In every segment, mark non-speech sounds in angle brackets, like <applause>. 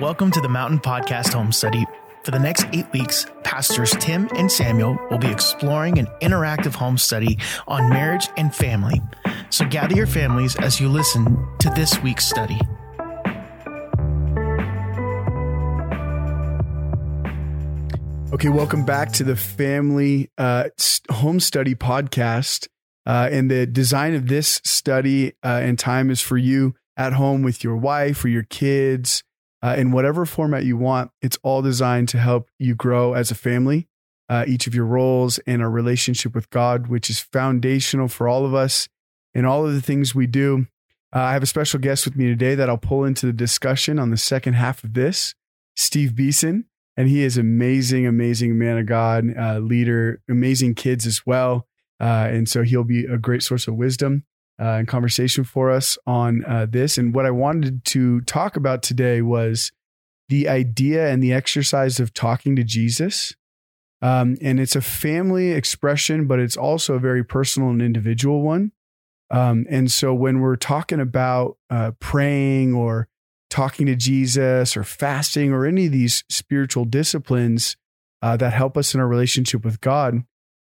Welcome to the Mountain Podcast Home Study. For the next eight weeks, Pastors Tim and Samuel will be exploring an interactive home study on marriage and family. So gather your families as you listen to this week's study. Okay, welcome back to the Family uh, Home Study Podcast. Uh, and the design of this study uh, and time is for you at home with your wife or your kids uh, in whatever format you want. It's all designed to help you grow as a family, uh, each of your roles and our relationship with God, which is foundational for all of us and all of the things we do. Uh, I have a special guest with me today that I'll pull into the discussion on the second half of this, Steve Beason and he is amazing, amazing man of God, uh, leader, amazing kids as well. Uh, and so he'll be a great source of wisdom uh, conversation for us on uh, this. And what I wanted to talk about today was the idea and the exercise of talking to Jesus. Um, and it's a family expression, but it's also a very personal and individual one. Um, and so when we're talking about uh, praying or talking to Jesus or fasting or any of these spiritual disciplines uh, that help us in our relationship with God,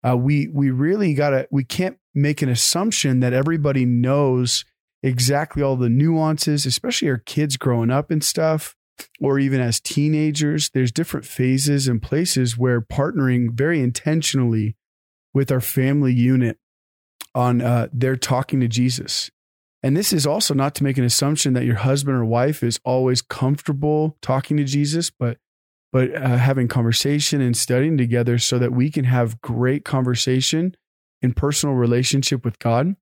uh, we we really gotta we can't make an assumption that everybody knows exactly all the nuances, especially our kids growing up and stuff, or even as teenagers. There's different phases and places where partnering very intentionally with our family unit on uh, their talking to Jesus and this is also not to make an assumption that your husband or wife is always comfortable talking to Jesus, but but uh, having conversation and studying together so that we can have great conversation in personal relationship with God.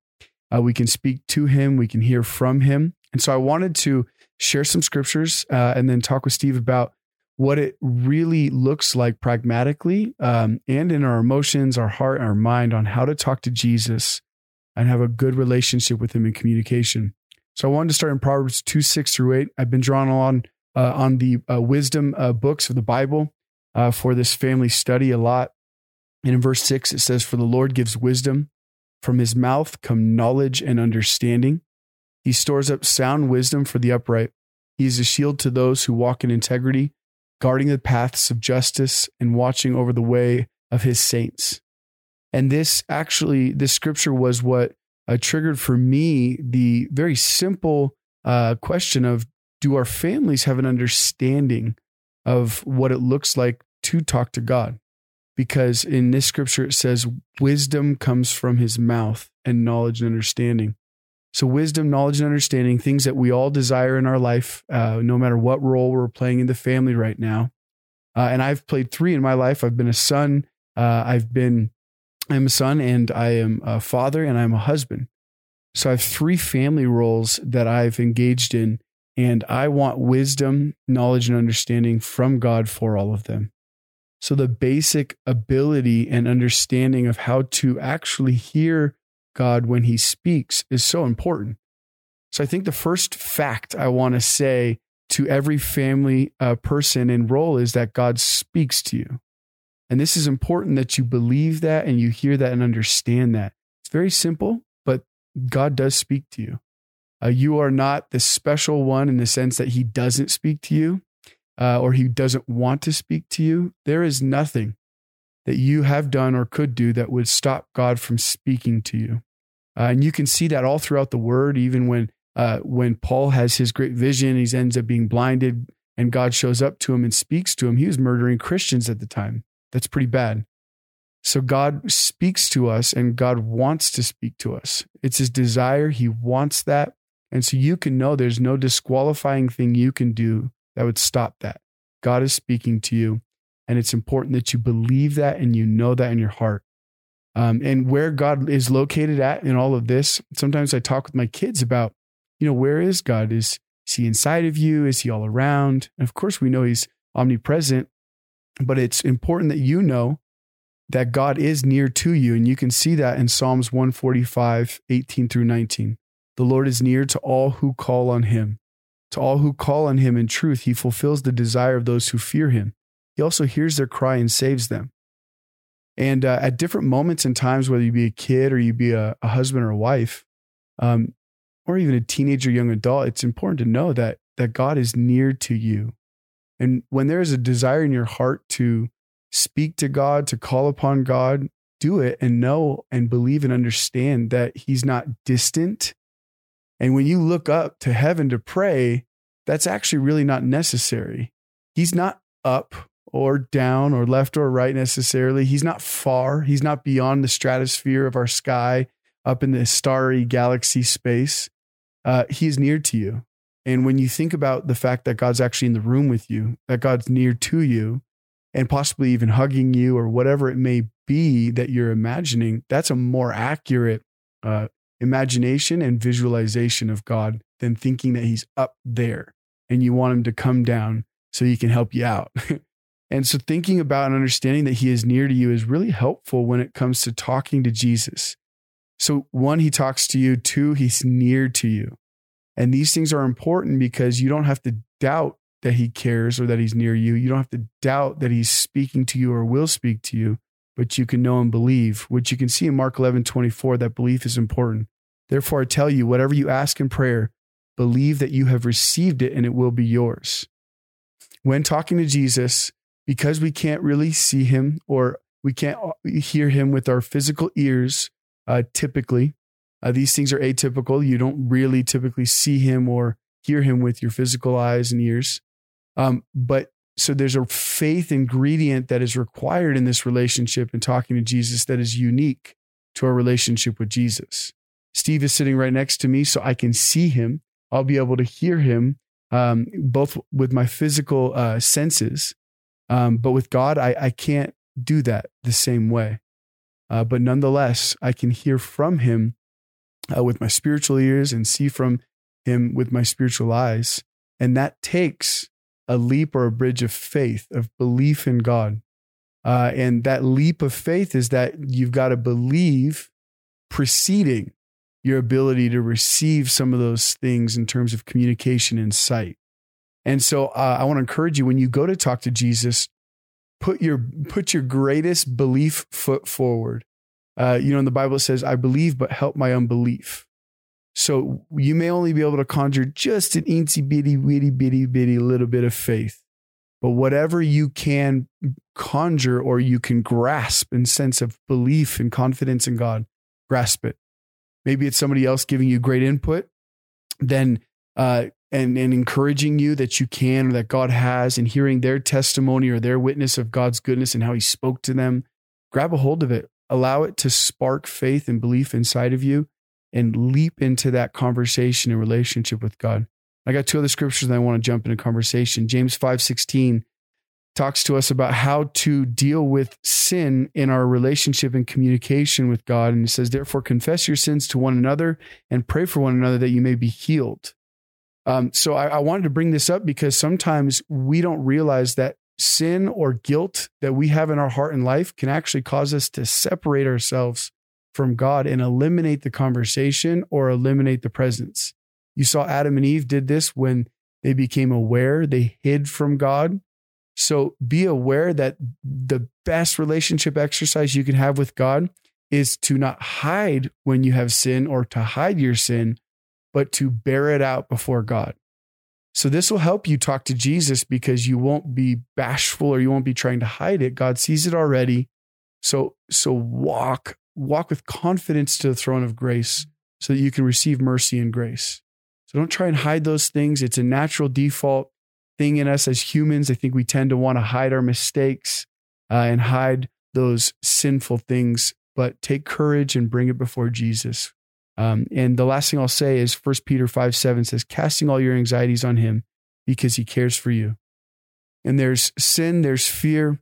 Uh, we can speak to Him, we can hear from Him, and so I wanted to share some scriptures uh, and then talk with Steve about what it really looks like pragmatically um, and in our emotions, our heart, our mind on how to talk to Jesus and have a good relationship with him in communication. So I wanted to start in Proverbs 2, 6 through 8. I've been drawn on uh, on the uh, wisdom uh, books of the Bible uh, for this family study a lot. And in verse 6, it says, For the Lord gives wisdom. From his mouth come knowledge and understanding. He stores up sound wisdom for the upright. He is a shield to those who walk in integrity, guarding the paths of justice and watching over the way of his saints. And this actually, this scripture was what uh, triggered for me the very simple uh, question of do our families have an understanding of what it looks like to talk to God? Because in this scripture, it says, wisdom comes from his mouth and knowledge and understanding. So, wisdom, knowledge, and understanding, things that we all desire in our life, uh, no matter what role we're playing in the family right now. Uh, and I've played three in my life. I've been a son, uh, I've been I'm a son and I am a father and I'm a husband. So I have three family roles that I've engaged in, and I want wisdom, knowledge, and understanding from God for all of them. So the basic ability and understanding of how to actually hear God when he speaks is so important. So I think the first fact I want to say to every family uh, person and role is that God speaks to you. And this is important that you believe that and you hear that and understand that. It's very simple, but God does speak to you. Uh, you are not the special one in the sense that he doesn't speak to you uh, or he doesn't want to speak to you. There is nothing that you have done or could do that would stop God from speaking to you. Uh, and you can see that all throughout the word, even when uh, when Paul has his great vision, he ends up being blinded, and God shows up to him and speaks to him. He was murdering Christians at the time. That's pretty bad. So God speaks to us and God wants to speak to us. It's his desire. He wants that. And so you can know there's no disqualifying thing you can do that would stop that. God is speaking to you. And it's important that you believe that and you know that in your heart. Um, and where God is located at in all of this, sometimes I talk with my kids about, you know, where is God? Is, is he inside of you? Is he all around? And of course, we know he's omnipresent, but it's important that you know that God is near to you. And you can see that in Psalms 145, 18 through 19. The Lord is near to all who call on him. To all who call on him in truth, he fulfills the desire of those who fear him. He also hears their cry and saves them. And uh, at different moments and times, whether you be a kid or you be a, a husband or a wife, um, or even a teenager, young adult, it's important to know that that God is near to you And when there is a desire in your heart to speak to God, to call upon God, do it and know and believe and understand that He's not distant. And when you look up to heaven to pray, that's actually really not necessary. He's not up or down or left or right necessarily. He's not far. He's not beyond the stratosphere of our sky up in the starry galaxy space. Uh, he is near to you. And when you think about the fact that God's actually in the room with you, that God's near to you, and possibly even hugging you or whatever it may be that you're imagining, that's a more accurate uh, imagination and visualization of God than thinking that He's up there and you want Him to come down so He can help you out. <laughs> and so, thinking about and understanding that He is near to you is really helpful when it comes to talking to Jesus. So, one, He talks to you, two, He's near to you. And these things are important because you don't have to doubt that he cares or that he's near you. You don't have to doubt that he's speaking to you or will speak to you, but you can know and believe, which you can see in Mark 11 24, that belief is important. Therefore, I tell you, whatever you ask in prayer, believe that you have received it and it will be yours. When talking to Jesus, because we can't really see him or we can't hear him with our physical ears, uh, typically, uh, these things are atypical. You don't really typically see him or hear him with your physical eyes and ears. Um, but so there's a faith ingredient that is required in this relationship and talking to Jesus that is unique to our relationship with Jesus. Steve is sitting right next to me, so I can see him. I'll be able to hear him um, both with my physical uh, senses, um, but with God, I, I can't do that the same way. Uh, but nonetheless, I can hear from him uh, with my spiritual ears and see from him with my spiritual eyes. And that takes a leap or a bridge of faith, of belief in God. Uh, and that leap of faith is that you've got to believe preceding your ability to receive some of those things in terms of communication and sight. And so uh, I want to encourage you when you go to talk to Jesus, put your put your greatest belief foot forward. Uh, you know, in the Bible it says, "I believe, but help my unbelief." So you may only be able to conjure just an eensy bitty, witty bitty bitty little bit of faith. But whatever you can conjure or you can grasp in sense of belief and confidence in God, grasp it. Maybe it's somebody else giving you great input, then uh, and and encouraging you that you can or that God has, and hearing their testimony or their witness of God's goodness and how He spoke to them. Grab a hold of it. Allow it to spark faith and belief inside of you and leap into that conversation and relationship with God. I got two other scriptures that I want to jump into conversation. James 5:16 talks to us about how to deal with sin in our relationship and communication with God. And he says, therefore, confess your sins to one another and pray for one another that you may be healed. Um, so I, I wanted to bring this up because sometimes we don't realize that sin or guilt that we have in our heart and life can actually cause us to separate ourselves from God and eliminate the conversation or eliminate the presence. You saw Adam and Eve did this when they became aware, they hid from God. So be aware that the best relationship exercise you can have with God is to not hide when you have sin or to hide your sin, but to bear it out before God. So this will help you talk to Jesus because you won't be bashful or you won't be trying to hide it. God sees it already. So so walk walk with confidence to the throne of grace so that you can receive mercy and grace. So don't try and hide those things. It's a natural default thing in us as humans. I think we tend to want to hide our mistakes uh, and hide those sinful things, but take courage and bring it before Jesus. Um, and the last thing I'll say is 1 Peter 5 7 says, casting all your anxieties on him because he cares for you. And there's sin, there's fear,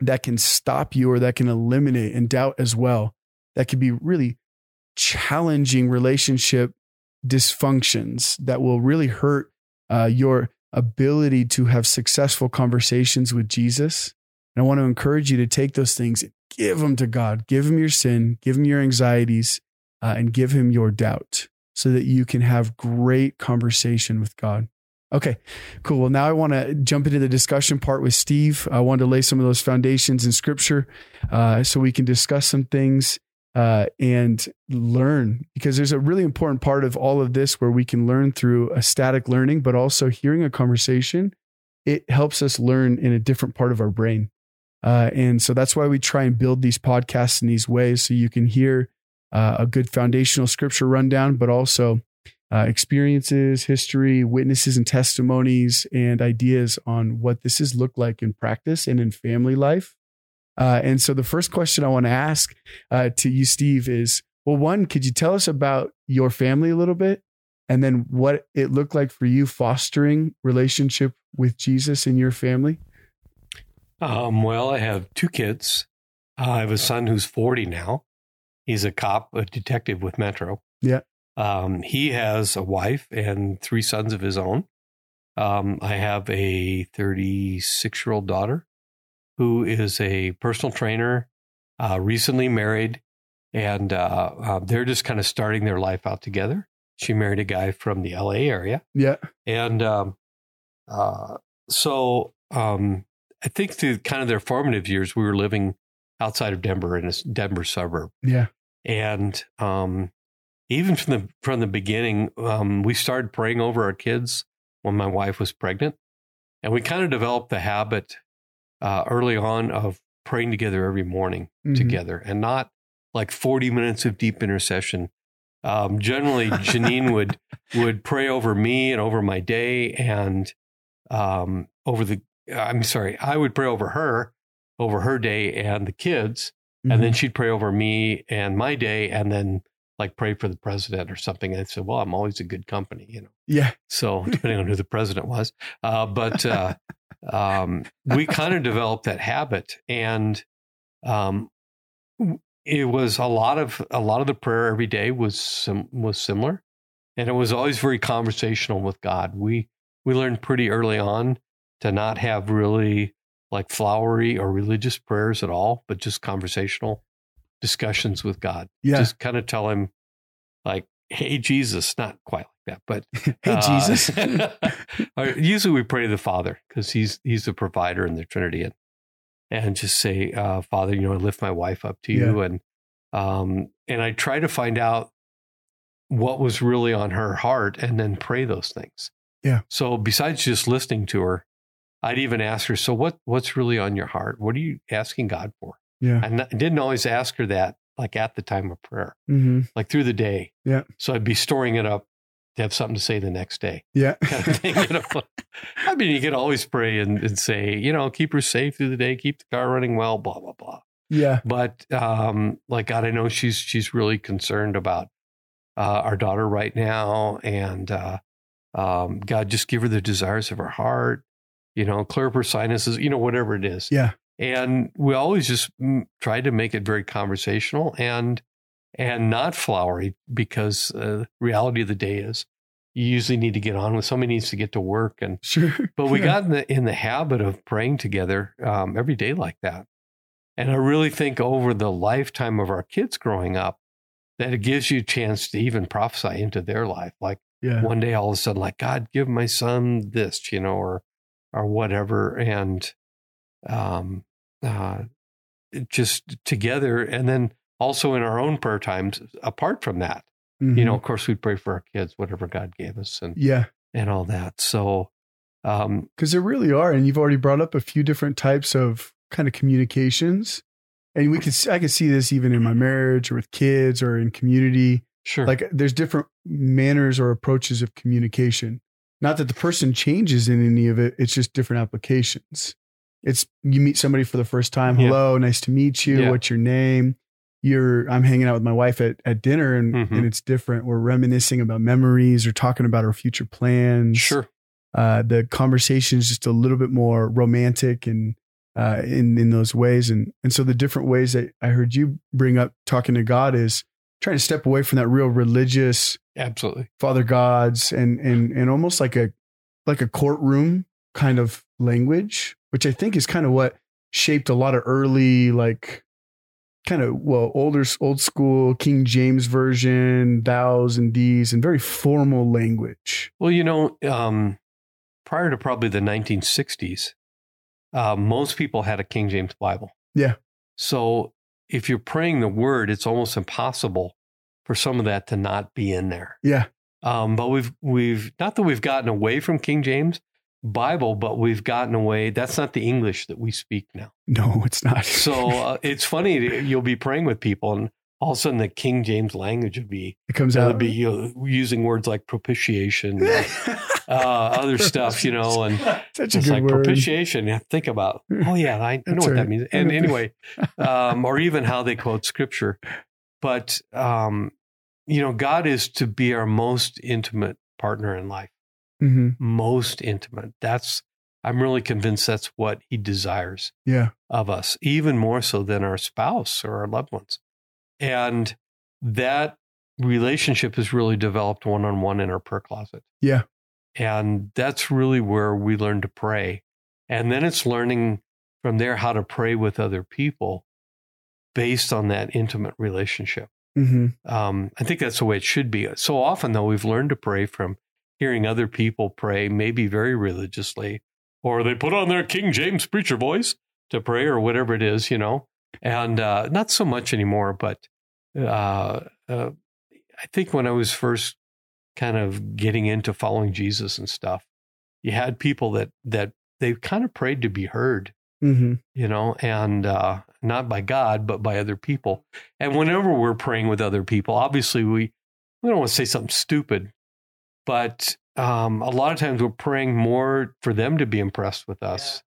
that can stop you or that can eliminate and doubt as well. That could be really challenging relationship dysfunctions that will really hurt uh, your ability to have successful conversations with Jesus. And I want to encourage you to take those things and give them to God. Give him your sin, give him your anxieties, uh, and give him your doubt so that you can have great conversation with God. Okay, cool. Well, now I want to jump into the discussion part with Steve. I wanted to lay some of those foundations in scripture uh, so we can discuss some things uh, and learn because there's a really important part of all of this where we can learn through a static learning, but also hearing a conversation it helps us learn in a different part of our brain. Uh, and so that's why we try and build these podcasts in these ways so you can hear uh, a good foundational scripture rundown, but also uh, experiences, history, witnesses, and testimonies, and ideas on what this has looked like in practice and in family life. Uh, and so the first question I want to ask uh, to you, Steve, is well, one, could you tell us about your family a little bit? And then what it looked like for you fostering relationship with Jesus in your family? Um, well, I have two kids. Uh, I have a son who's 40 now. He's a cop, a detective with Metro. Yeah. Um, he has a wife and three sons of his own. Um, I have a 36 year old daughter who is a personal trainer, uh, recently married, and uh, uh, they're just kind of starting their life out together. She married a guy from the LA area. Yeah. And um, uh, so um, I think through kind of their formative years, we were living outside of Denver in a Denver suburb. Yeah. And um, even from the from the beginning, um, we started praying over our kids when my wife was pregnant, and we kind of developed the habit uh, early on of praying together every morning Mhm. together, and not like forty minutes of deep intercession. Um, generally, Janine would <laughs> would pray over me and over my day, and um, over the. I'm sorry, I would pray over her, over her day and the kids, and then she'd pray over me and my day, and then like pray for the president or something. And I said, "Well, I'm always a good company, you know." yeah. So depending on who the president was, uh, but uh, <laughs> um, we kind of developed that habit, and um, it was a lot of a lot of the prayer every day was sim- was similar, and it was always very conversational with God. We we learned pretty early on to not have really like flowery or religious prayers at all, but just conversational discussions with God. Yeah. Just kind of tell him, like, "Hey, Jesus," not quite that, but <laughs> hey, uh, Jesus. <laughs> or usually we pray to the Father because he's he's the provider in the Trinity, and and just say, uh, Father, you know, I lift my wife up to you, and um, and I try to find out what was really on her heart, and then pray those things. Yeah. So besides just listening to her, I'd even ask her, so what what's really on your heart? What are you asking God for? yeah. And I didn't always ask her that like at the time of prayer, hmm like through the day. Yeah. So I'd be storing it up to have something to say the next day Yeah. <laughs> kind of thing. You know, <laughs> I mean, you can always pray and, and say, you know, keep her safe through the day, keep the car running well, blah blah blah. yeah. But um, like God, I know she's she's really concerned about uh, our daughter right now, and uh, um, God, just give her the desires of her heart. You know, clear up her sinuses. You know, whatever it is. Yeah. And we always just mm, try to make it very conversational and and not flowery because uh, reality of the day is you usually need to get on with somebody needs to get to work and <laughs> Sure. but we Yeah. got in the in the habit of praying together um, every day like that and i really think over the lifetime of our kids growing up that it gives you a chance to even prophesy into their life like Yeah. one day all of a sudden like god give my son this you know or or whatever and um uh just together and then also in our own prayer times apart from that you Mhm. know of course we pray for our kids whatever god gave us and Yeah. and all that so um Because there really are, and you've already brought up a few different types of kind of communications, and we could I could see this even in my marriage or with kids or in community. sure Like there's different manners or approaches of communication. Not that the person changes in any of it; it's just different applications. It's you meet somebody for the first time. Yeah. Hello, nice to meet you. Yeah. What's your name? You're I'm hanging out with my wife at, at dinner and, Mhm. and it's different. We're reminiscing about memories. Or talking about our future plans. Sure. Uh, the conversation is just a little bit more romantic and uh, in in those ways, and and so the different ways that I heard you bring up talking to God is trying to step away from that real religious absolutely. Father Gods and and and almost like a like a courtroom kind of language, which I think is kind of what shaped a lot of early like kind of well older old school King James version thous and thees and very formal language. Well, you know, um, prior to probably the 1960s, uh, most people had a King James Bible. Yeah. So if you're praying the word, it's almost impossible for some of that to not be in there. Yeah, Um, but we've we've not that we've gotten away from King James, Bible, but we've gotten away. That's not the English that we speak now. No, it's not. So <laughs> uh, it's funny. You'll be praying with people, and all of a sudden the King James language would be it comes out. be you know, using words like propitiation, <laughs> uh, other stuff, you know, and Such a it's good like word. propitiation. You think about, oh yeah, I, know what that means. And anyway, <laughs> um, or even how they quote scripture. But um, you know, God is to be our most intimate partner in life, hmm most intimate. That's I'm really convinced that's what He desires Yeah. of us, even more so than our spouse or our loved ones. And that relationship is really developed one on one in our prayer closet. Yeah. And that's really where we learn to pray. And then it's learning from there how to pray with other people based on that intimate relationship. hmm Um, I think that's the way it should be. So often, though, we've learned to pray from hearing other people pray, maybe very religiously, or they put on their King James preacher voice to pray, or whatever it is, you know. And uh, not so much anymore, but uh, uh, I think when I was first kind of getting into following Jesus and stuff, you had people that that they kind of prayed to be heard hmm you know, and uh, not by God, but by other people. And whenever we're praying with other people, obviously we we don't want to say something stupid, but um, a lot of times we're praying more for them to be impressed with us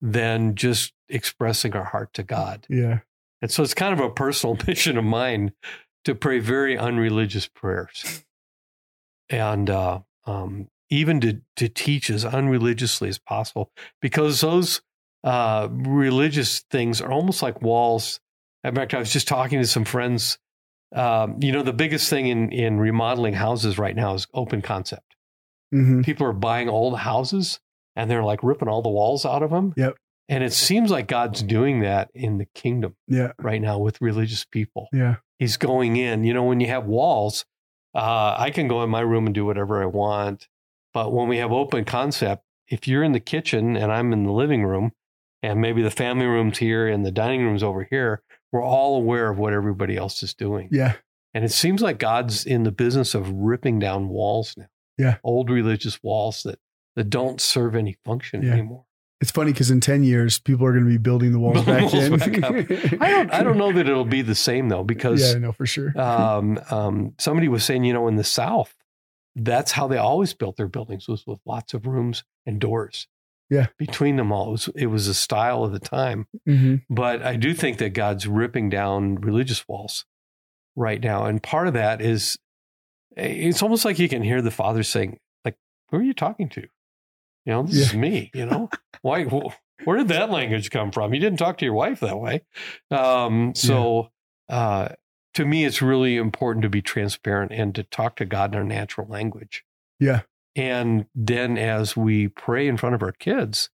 than just expressing our heart to God. Yeah. And so it's kind of a personal <laughs> mission of mine to pray very unreligious prayers, and uh, um, even to to teach as unreligiously as possible, because those uh, religious things are almost like walls. In fact, I was just talking to some friends. Um, you know, the biggest thing in in remodeling houses right now is open concept. hmm People are buying old houses and they're like ripping all the walls out of them. Yep. And it seems like God's doing that in the kingdom Yeah. right now with religious people. Yeah. He's going in. You know, when you have walls, uh, I can go in my room and do whatever I want. But when we have open concept, if you're in the kitchen and I'm in the living room, and maybe the family room's here and the dining room's over here, we're all aware of what everybody else is doing. Yeah. And it seems like God's in the business of ripping down walls now. Yeah. Old religious walls that, that don't serve any function Yeah. anymore. It's funny because in 10 years, people are going to be building the walls <laughs> back in. back up. <laughs> I don't I don't know that it'll be the same though, because yeah, no, for sure. um, um, somebody was saying, you know, in the South, that's how they always built their buildings was with lots of rooms and doors. Yeah. Between them all. It was, it was a style of the time. hmm But I do think that God's ripping down religious walls right now. And part of that is it's almost like you can hear the father saying, like, who are you talking to? You know, this is me, you know? Why wh- where did that language come from? You didn't talk to your wife that way. Um, so uh to me it's really important to be transparent and to talk to God in our natural language. Yeah. And then as we pray in front of our kids,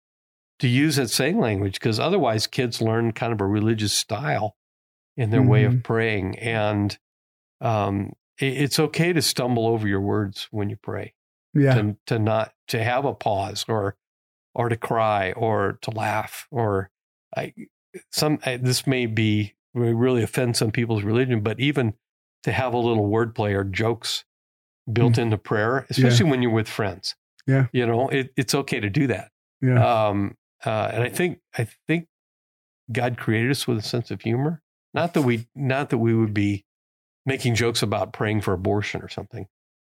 to use that same language, because otherwise kids learn kind of a religious style in their way of praying. And um, it- it's okay to stumble over your words when you pray, Yeah. to, to not to have a pause or or to cry or to laugh or I, some I, this may be may really offend some people's religion, but even to have a little wordplay or jokes built into prayer, especially when you're with friends. Yeah. You know, it, it's okay to do that. Yeah. Um, uh, and I think I think God created us with a sense of humor. Not that we not that we would be making jokes about praying for abortion or something,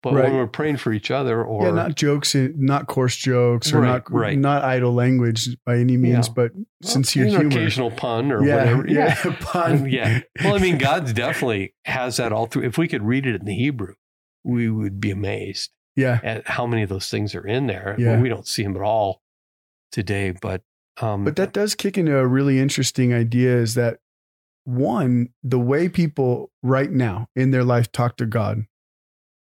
but Right. when we're praying for each other or yeah, not jokes, in- not coarse jokes, or Right, not right. not idle language by any means, Yeah. but well, sincere humor. occasional pun or yeah, whatever. yeah, <laughs> pun. yeah. Well, I mean, God definitely has that all through. If we could read it in the Hebrew, we would be amazed yeah, at how many of those things are in there. Yeah. We don't see them at all today, but um, But that does kick into a really interesting idea is that one, the way people right now in their life talk to God,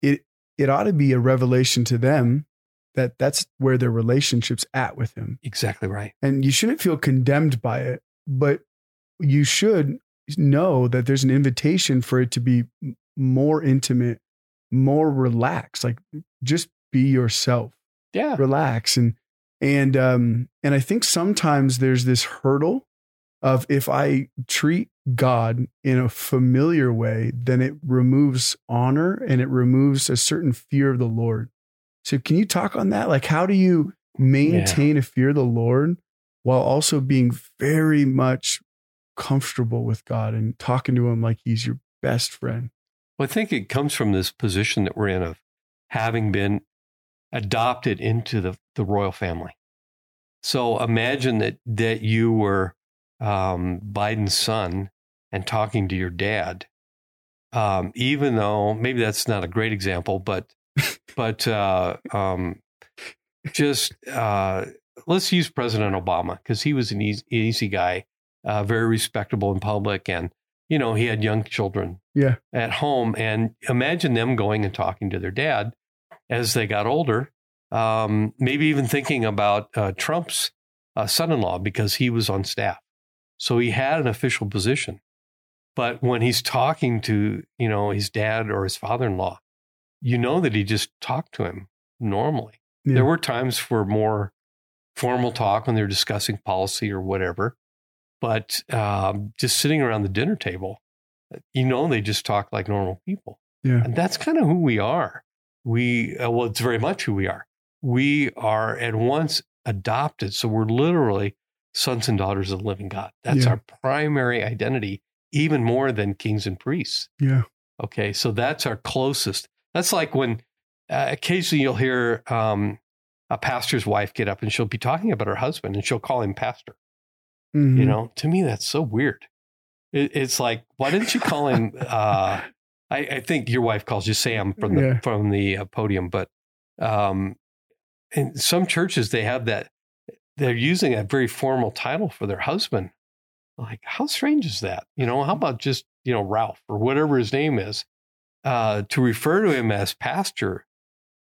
it it ought to be a revelation to them that that's where their relationship's at with him. exactly right. And you shouldn't feel condemned by it, but you should know that there's an invitation for it to be more intimate, more relaxed. Like just be yourself Yeah. relax and and um and i think sometimes there's this hurdle of if i treat god in a familiar way then it removes honor and it removes a certain fear of the lord so can you talk on that like how do you maintain a fear of the Lord while also being very much comfortable with God and talking to him like he's your best friend. Well, I think it comes from this position that we're in of having been adopted into the, the royal family. So imagine that that you were um, Biden's son and talking to your dad, um, even though maybe that's not a great example, but <laughs> but uh, um, just uh, let's use President Obama because he was an easy, easy guy, uh, very respectable in public, and you know he had young children Yeah. at home, and imagine them going and talking to their dad as they got older. Um, maybe even thinking about uh, Trump's uh, son-in-law because he was on staff, so he had an official position. But when he's talking to you know his dad or his father-in-law, you know that he just talked to him normally. Yeah. There were times for more formal talk when they were discussing policy or whatever, but um, just sitting around the dinner table, you know, they just talk like normal people. Yeah. And that's kind of who we are. We, uh, well, it's very much who we are. We are at once adopted. So we're literally sons and daughters of the living God. That's Yeah. our primary identity, even more than kings and priests. Yeah. Okay. So that's our closest. That's like when uh, occasionally you'll hear um, a pastor's wife get up and she'll be talking about her husband and she'll call him pastor. Mhm. You know, to me, that's so weird. It, it's like, why didn't you call him? Uh, I, I think your wife calls you Sam from the Yeah. from the uh, podium, but um, in some churches they have that. They're using a very formal title for their husband. Like, how strange is that? You know, how about just you know Ralph or whatever his name is uh, to refer to him as pastor?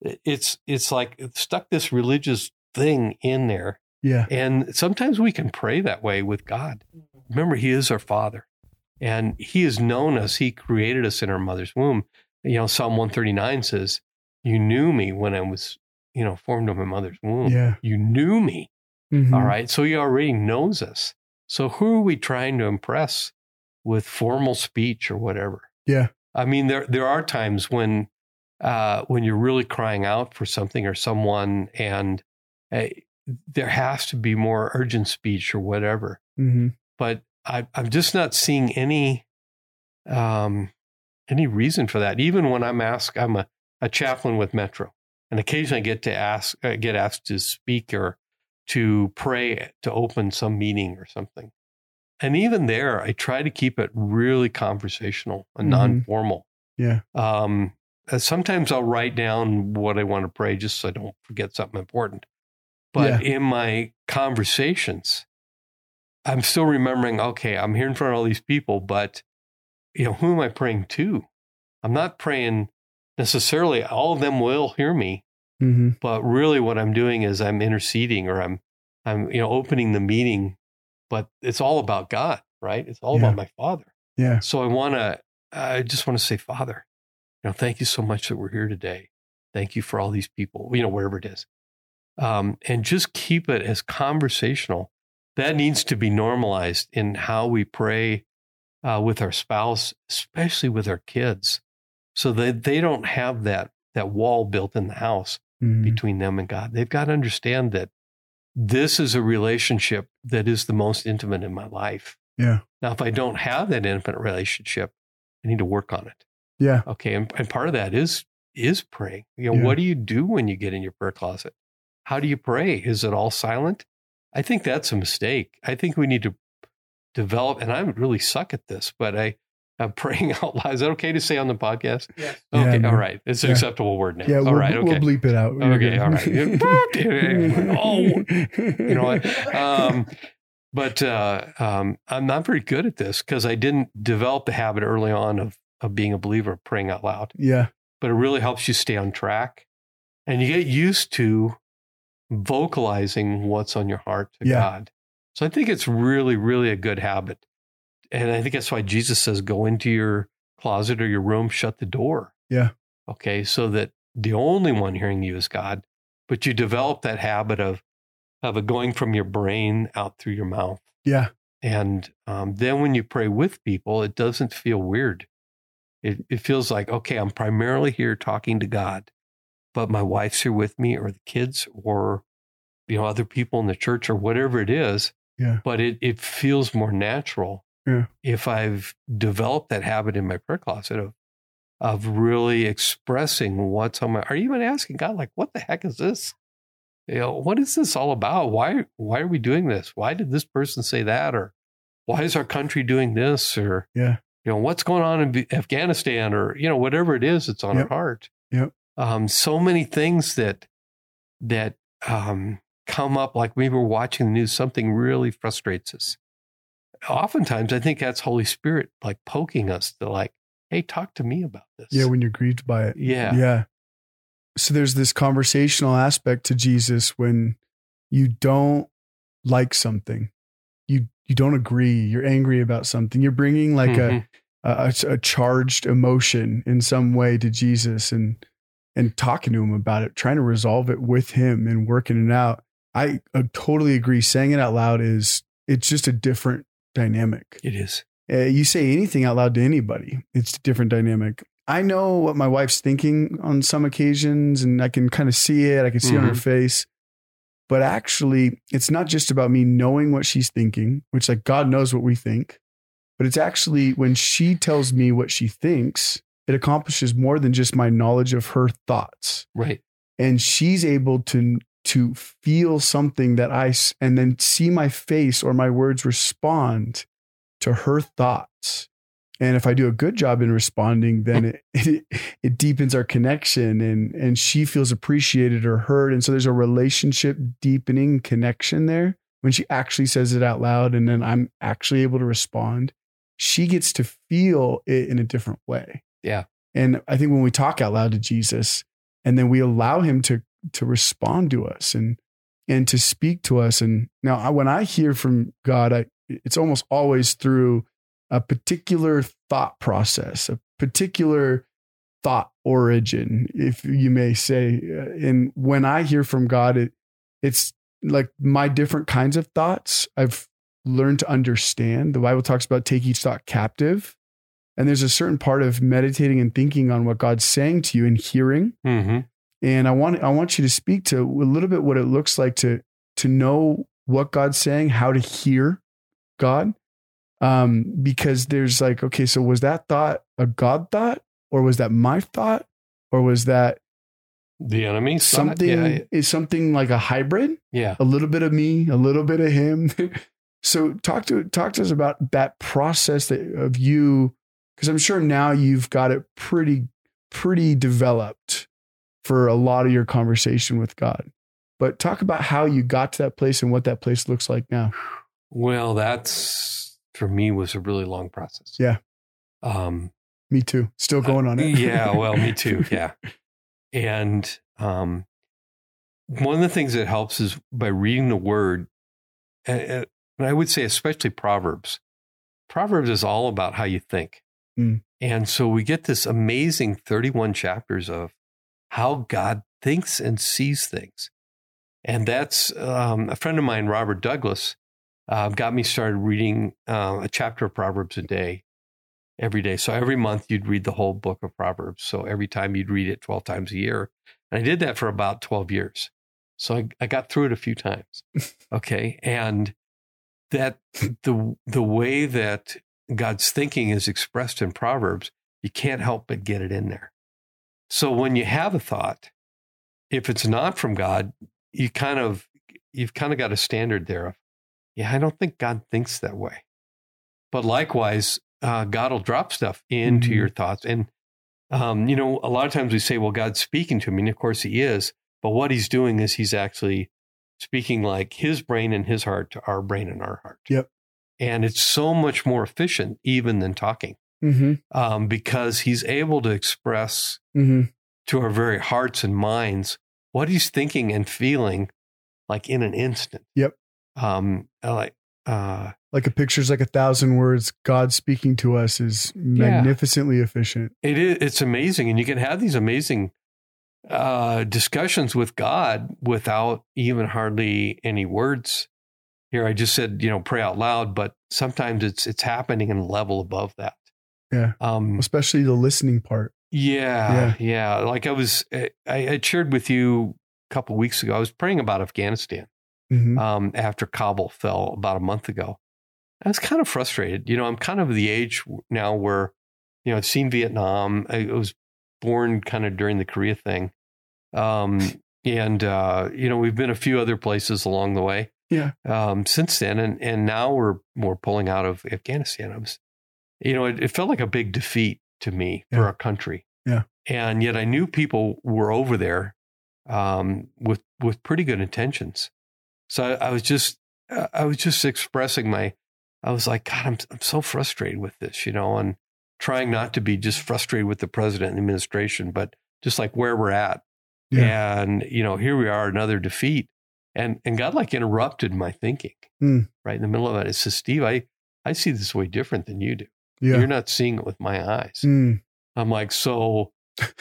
It's it's like stuck this religious thing in there Yeah. and sometimes we can pray that way with God. Remember, He is our Father, and He has known us. He created us in our mother's womb. You know, Psalm 139 says, You knew me when I was, you know, formed in my mother's womb. Yeah. You knew me. Mhm. All right. So He already knows us. So who are we trying to impress with formal speech or whatever? Yeah. I mean, there there are times when uh, when you're really crying out for something or someone, and uh, there has to be more urgent speech or whatever. Mhm. But I, I'm just not seeing any um, any reason for that. Even when I'm asked, I'm a, a chaplain with Metro, and occasionally I get to ask, uh, get asked to speak or to pray to open some meeting or something. And even there, I try to keep it really conversational and Mhm. non-formal. Yeah. Um, uh, sometimes I'll write down what I want to pray just so I don't forget something important. But in my conversations, I'm still remembering, okay, I'm here in front of all these people, but you know, who am I praying to? I'm not praying necessarily all of them will hear me, Mhm. but really what I'm doing is I'm interceding or I'm I'm you know opening the meeting, but it's all about God, right? It's all Yeah. about my Father. Yeah. So I want to, I just want to say, Father, you know, thank you so much that we're here today. Thank you for all these people, you know, wherever it is. Um, and just keep it as conversational. That needs to be normalized in how we pray uh, with our spouse, especially with our kids, so that they don't have that that wall built in the house Mhm. between them and God. They've got to understand that this is a relationship that is the most intimate in my life. Yeah. Now, if I don't have that intimate relationship, I need to work on it. Yeah. Okay. And, and part of that is is praying. You know, Yeah. what do you do when you get in your prayer closet? How do you pray? Is it all silent? I think that's a mistake. I think we need to develop, and I really suck at this, but I I'm <laughs> praying out loud. Is that okay to say on the podcast? Yes. Okay. man. all right. It's an Yeah. acceptable word now. Yeah. all we'll, right. Okay. we'll bleep it out. You're Okay, good. <laughs> all right. oh, you know what? Um, but uh, um, I'm not very good at this because I didn't develop the habit early on of of being a believer, of praying out loud. yeah. But it really helps you stay on track, and you get used to vocalizing what's on your heart to Yeah. God. So I think it's really, really a good habit, and I think that's why Jesus says, "Go into your closet or your room, shut the door." Yeah. Okay, so that the only one hearing you is God, but you develop that habit of of it going from your brain out through your mouth. Yeah. And um, then when you pray with people, it doesn't feel weird. It, it feels like, okay, I'm primarily here talking to God, but my wife's here with me, or the kids, or you know other people in the church or whatever it is. Yeah. But it it feels more natural Yeah. if I've developed that habit in my prayer closet of of really expressing what's on my. Are you even asking God like, what the heck is this? You know, what is this all about? Why why are we doing this? Why did this person say that? Or why is our country doing this? Or Yeah. you know what's going on in Afghanistan? Or you know whatever it is, it's on Yep. our heart. Yep. Um, so many things that that um, come up. Like maybe we're watching the news, something really frustrates us. Oftentimes, I think that's Holy Spirit like poking us to like, hey, talk to me about this. Yeah. When you're grieved by it. yeah, Yeah. So there's this conversational aspect to Jesus when you don't like something, you you don't agree, you're angry about something, you're bringing like Mhm. a, a a charged emotion in some way to Jesus and and talking to him about it, trying to resolve it with him and working it out. I, totally agree. Saying it out loud is it's just a different dynamic it is. uh, you say anything out loud to anybody, it's a different dynamic. I know what my wife's thinking on some occasions, and I can kind of see it. I can see it on her Mhm. face. But actually, it's not just about me knowing what she's thinking, which like God knows what we think. But it's actually when she tells me what she thinks, it accomplishes more than just my knowledge of her thoughts Right. and she's able to to feel something that I and then see my face or my words respond to her thoughts. And if I do a good job in responding, then it, <laughs> it it deepens our connection and and she feels appreciated or heard. And so there's a relationship deepening connection there when she actually says it out loud and then I'm actually able to respond. She gets to feel it in a different way. Yeah. And I think when we talk out loud to Jesus and then we allow him to to respond to us and and to speak to us and now I, when I hear from God, I it's almost always through a particular thought process, a particular thought origin, if you may say. Uh, And when I hear from God, it it's like my different kinds of thoughts. I've learned to understand. The Bible talks about take each thought captive. And there's a certain part of meditating and thinking on what God's saying to you and hearing. hmm And I want I want you to speak to a little bit what it looks like to to know what God's saying, how to hear God. Um, because there's like, okay, so was that thought a God thought, or was that my thought, or was that The enemy. something Yeah. is something like a hybrid? Yeah. a little bit of me, a little bit of him. <laughs> so talk to talk to us about that process that, of you, because I'm sure now you've got it pretty pretty developed for a lot of your conversation with God. But talk about how you got to that place and what that place looks like now. Well, that's for me was a really long process. Yeah. Um, Me too. Still going on it. yeah. Well, me <laughs> too. Yeah. And um, one of the things that helps is by reading the word, uh, uh, and I would say especially Proverbs. Proverbs is all about how you think. Mm. And so we get this amazing 31 chapters of how God thinks and sees things. And that's um, a friend of mine, Robert Douglas, uh, got me started reading uh, a chapter of Proverbs a day every day. So every month you'd read the whole book of Proverbs. So every time you'd read it 12 times a year. And I did that for about 12 years. So I, I got through it a few times. <laughs> Okay. And that the the way that God's thinking is expressed in Proverbs, you can't help but get it in there. So when you have a thought, if it's not from God, you kind of you've kind of got a standard there of, yeah, I don't think God thinks that way. But likewise, uh, God will drop stuff into Mhm. your thoughts. And um, you know, a lot of times we say, well, God's speaking to me, and of course he is, but what he's doing is he's actually speaking like his brain and his heart to our brain and our heart. Yep. And it's so much more efficient even than talking Mm-hmm. um, because he's able to express Mm-hmm. to our very hearts and minds what he's thinking and feeling like in an instant. Yep. Um, like, uh, Like a picture's like a thousand words. God speaking to us is magnificently efficient. it is, it's amazing. And you can have these amazing uh, discussions with God without even hardly any words. Here, I just said, you know, pray out loud, but sometimes it's, it's happening in a level above that. Yeah. Um, Especially the listening part. Yeah, yeah. Like I was, I, I shared with you a couple weeks ago. I was praying about Afghanistan, Mhm. um, after Kabul fell about a month ago. I was kind of frustrated. You know, I'm kind of the age now where, you know, I've seen Vietnam. I was born kind of during the Korea thing. Um, and, uh, you know, we've been a few other places along the way. Yeah. Um, since then. And, and now we're, we're pulling out of Afghanistan. I was, you know, it, it felt like a big defeat to me for our country. Yeah. And yet I knew people were over there um, with with pretty good intentions. So I, I was just I was just expressing my I was like, God, I'm I'm so frustrated with this, you know, and trying not to be just frustrated with the president and administration, but just like where we're at. Yeah. And you know, here we are, another defeat, and and God like interrupted my thinking Hmm. right in the middle of that It says, Steve, I I see this way different than you do. Yeah. You're not seeing it with my eyes. Mm. I'm like, so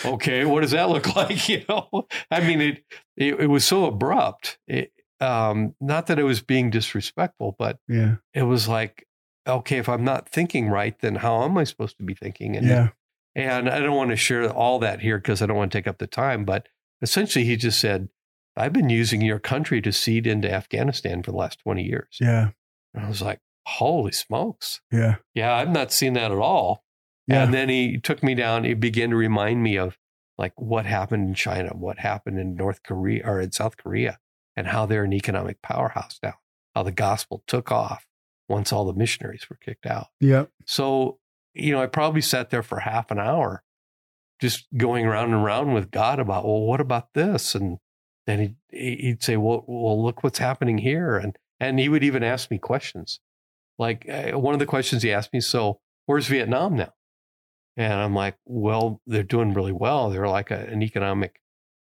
okay, what does that look <laughs> like? <laughs> You know, I mean, it it, it was so abrupt. It, um, not that it was being disrespectful, but Yeah. it was like, okay, if I'm not thinking right, then how am I supposed to be thinking? And Yeah. and I don't want to share all that here because I don't want to take up the time. But essentially, he just said, I've been using your country to seed into Afghanistan for the last 20 years. Yeah. And I was like, holy smokes. Yeah. Yeah, I've not seen that at all. Yeah. And then he took me down. He began to remind me of like what happened in China, what happened in North Korea or in South Korea, and how they're an economic powerhouse now, how the gospel took off once all the missionaries were kicked out. yeah. So, you know, I probably sat there for half an hour just going around and around with God about, well, what about this? And then he'd, he'd say, well, well, look what's happening here. And, and he would even ask me questions. Like uh, one of the questions he asked me, so where's Vietnam now? And I'm like, well, they're doing really well. They're like a, an economic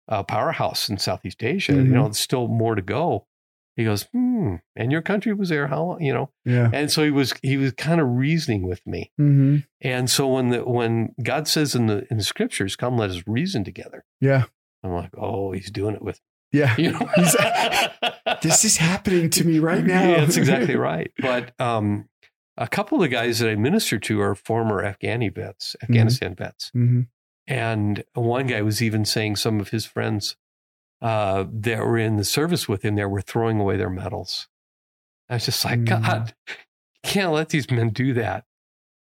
uh, powerhouse in Southeast Asia. Mhm. You know, there's still more to go. He goes, hmm, and your country was there how long? You know, Yeah. and so he was he was kind of reasoning with me. hmm And so when the when God says in the in the scriptures, "Come, let us reason together," Yeah. I'm like, "Oh, he's doing it with <laughs> Yeah. you." <laughs> Know? This is happening to me right now. <laughs> Yeah, that's exactly right. But um, a couple of the guys that I minister to are former Afghani vets, Afghanistan vets, hmm and one guy was even saying some of his friends uh, that were in the service with him there were throwing away their medals. I was just like, Mm. God, you can't let these men do that.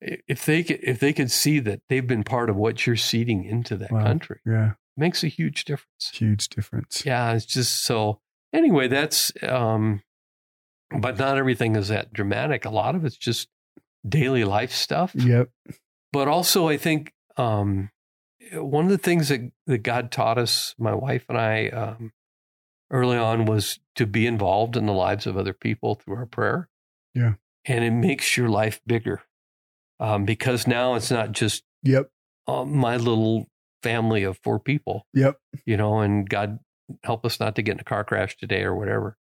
If they could, if they could see that they've been part of what you're seeding into that Wow. country, Yeah. Makes a huge difference. Huge difference. Yeah, it's just so. Anyway, that's. um But not everything is that dramatic. A lot of it's just daily life stuff Yep. but also I think um, one of the things that, that God taught us, my wife and I, um, early on was to be involved in the lives of other people through our prayer. Yeah. And it makes your life bigger um, because now it's not just Yep. uh, my little family of four people, Yep. you know, and God help us not to get in a car crash today or whatever.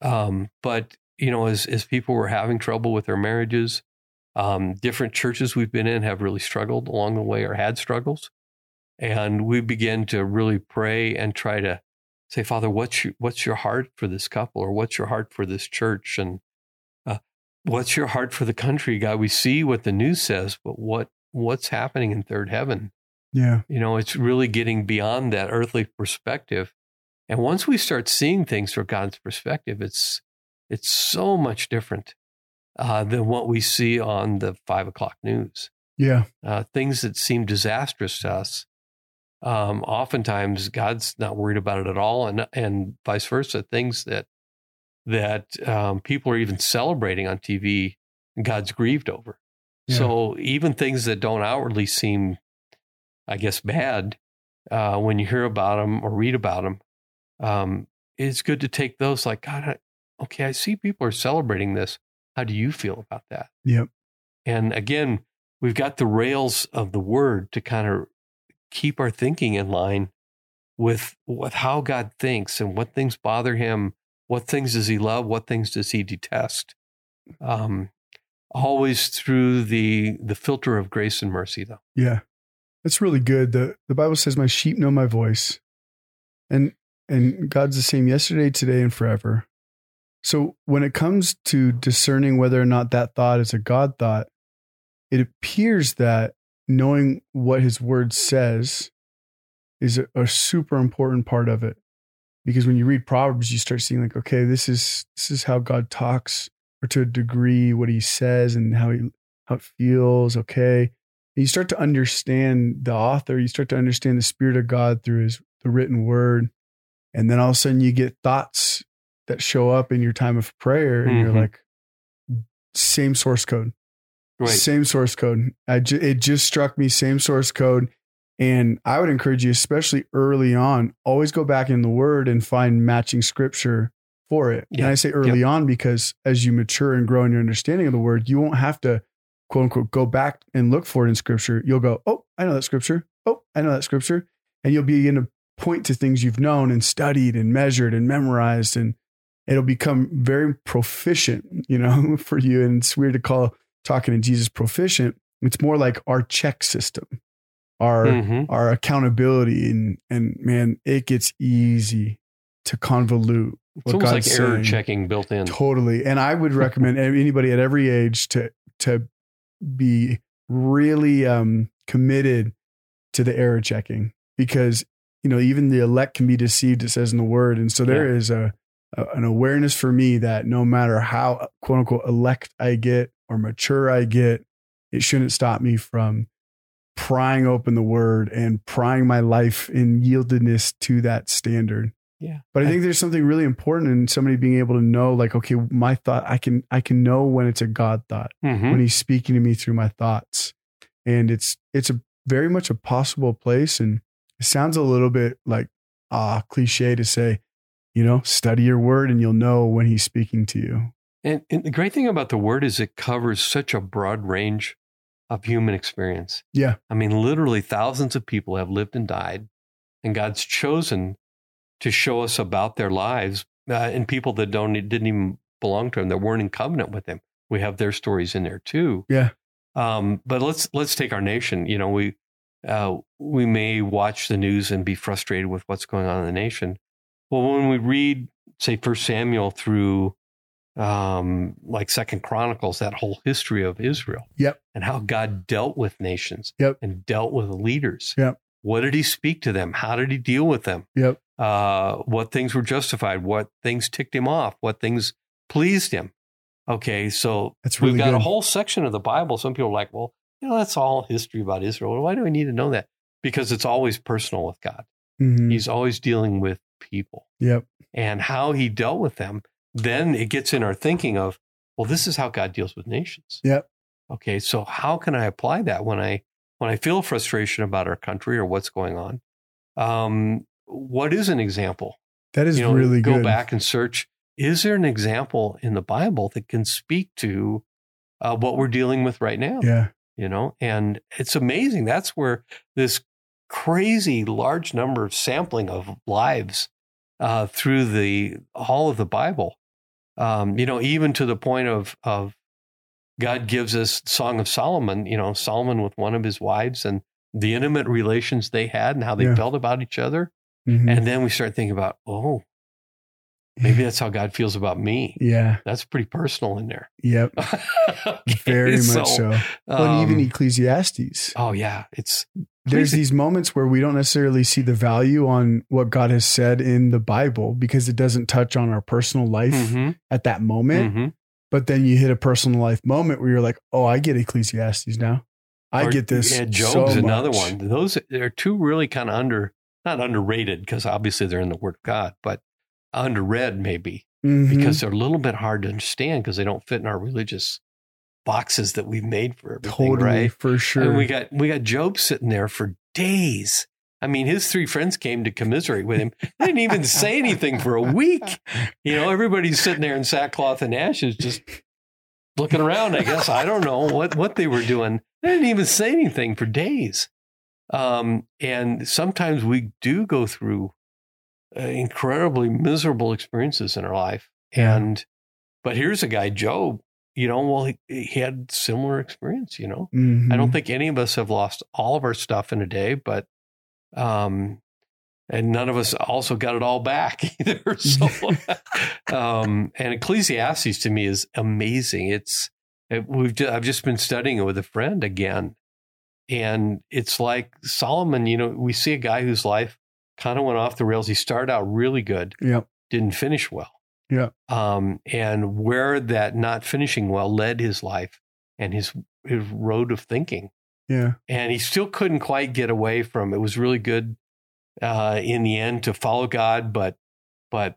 Um, but, you know, as, as people were having trouble with their marriages, um, different churches we've been in have really struggled along the way or had struggles. And we began to really pray and try to say, Father, what's your, what's your heart for this couple or what's your heart for this church? And uh, what's your heart for the country? God, we see what the news says, but what, what's happening in third heaven? Yeah. You know, it's really getting beyond that earthly perspective. And once we start seeing things from God's perspective, it's it's so much different uh, than what we see on the five o'clock news. Yeah. Uh, things that seem disastrous to us, um, oftentimes God's not worried about it at all, and and vice versa. Things that that um, people are even celebrating on TV, God's grieved over. Yeah. So even things that don't outwardly seem, I guess, bad, uh, when you hear about them or read about them, um, it's good to take those like, God, I, okay, I see people are celebrating this. How do you feel about that? Yep. And again, we've got the rails of the word to kind of keep our thinking in line with with how God thinks and what things bother him, what things does he love, what things does he detest. Um, always through the the filter of grace and mercy, though. Yeah. That's really good. The the Bible says my sheep know my voice. And and God's the same yesterday, today, and forever. So when it comes to discerning whether or not that thought is a God thought, it appears that knowing what his word says is a, a super important part of it. because when you read Proverbs, you start seeing like, okay, this is this is how God talks, or to a degree, what He says and how he how it feels. Okay, you start to understand the author. You start to understand the Spirit of God through His the written Word, and then all of a sudden you get thoughts that show up in your time of prayer, and you're Mhm. like, same source code. Right. Same source code. I ju- it just struck me, same source code. And I would encourage you, especially early on, always go back in the word and find matching scripture for it. And I say early on because as you mature and grow in your understanding of the word, you won't have to quote unquote go back and look for it in scripture. You'll go, Oh, I know that scripture. Oh, I know that scripture. And you'll begin to point to things you've known and studied and measured and memorized. And it'll become very proficient, you know, <laughs> for you. And it's weird to call talking to Jesus proficient. It's more like our check system, our Mhm. our accountability, and and man, it gets easy to convolute. It's what almost God's like error saying. checking built in. Totally. And I would recommend anybody at every age to to be really um committed to the error checking because you know even the elect can be deceived it says in the word and so there Yeah. is a, a an awareness for me that no matter how quote unquote elect I get or mature I get it shouldn't stop me from prying open the word and prying my life in yieldedness to that standard Yeah. but I think there's something really important in somebody being able to know, like, okay, my thought, I can, I can know when it's a God thought, Mhm. when He's speaking to me through my thoughts, and it's, it's a very much a possible place, and it sounds a little bit like ah cliche to say, you know, study your word and you'll know when He's speaking to you. And, and the great thing about the word is it covers such a broad range of human experience. Yeah, I mean, literally thousands of people have lived and died, and God's chosen to show us about their lives uh, and people that don't didn't even belong to Him, that weren't in covenant with Him. We have their stories in there too. yeah, Um, but let's let's take our nation. You know, we uh, we may watch the news and be frustrated with what's going on in the nation. Well, when we read, say, First Samuel through um, like Second Chronicles, that whole history of Israel, Yep. and how God dealt with nations, Yep. and dealt with leaders. Yep. What did He speak to them? How did He deal with them? yep, uh, what things were justified, what things ticked him off, what things pleased him. Okay, so That's really we've got a whole section of the Bible. Some people are like, well, you know, that's all history about Israel. Why do we need to know that? Because it's always personal with God. Mhm. He's always dealing with people yep, and how he dealt with them. Then it gets in our thinking of, well, this is how God deals with nations. Yep. Okay, so how can I apply that when I when I feel frustration about our country or what's going on? Um, what is an example? that is you know, really go good. back and search. Is there an example in the Bible that can speak to uh, what we're dealing with right now? Yeah, You know, and it's amazing. That's where this crazy large number of sampling of lives uh, through the all of the Bible. Um, you know, even to the point of of God gives us Song of Solomon. You know, Solomon with one of his wives and the intimate relations they had and how they Yeah. felt about each other. Mhm. And then we start thinking about, oh, maybe that's how God feels about me. yeah, That's pretty personal in there. yep, <laughs> Okay, very much so. Well, and even um, Ecclesiastes. oh yeah, it's there's Please- these moments where we don't necessarily see the value on what God has said in the Bible because it doesn't touch on our personal life mhm, at that moment. mhm. But then you hit a personal life moment where you're like, oh, I get Ecclesiastes now. I Or- get this. Yeah, Job's so another one. Those are two really kind of under, not underrated because obviously they're in the Word of God, but underread maybe Mhm. because they're a little bit hard to understand because they don't fit in our religious boxes that we've made for everything, totally right? for sure. And we got we got Job sitting there for days. I mean, his three friends came to commiserate with him. They didn't even say anything for a week. You know, everybody's sitting there in sackcloth and ashes, just looking around. I guess I don't know what what they were doing. They didn't even say anything for days. Um, and sometimes we do go through uh, incredibly miserable experiences in our life. Yeah. And but here's a guy, Job. You know, well, he, he had similar experience. You know, I Mhm. don't think any of us have lost all of our stuff in a day, but um, and none of us also got it all back <laughs> either. <laughs> So, um, and Ecclesiastes to me is amazing. It's it, we've ju- I've just been studying it with a friend again, and it's like Solomon. You know, we see a guy whose life kind of went off the rails. He started out really good, Yep. didn't finish well. Yeah. Um, and where that not finishing well led his life and his his road of thinking. Yeah. And he still couldn't quite get away from it was really good uh, in the end to follow God, but but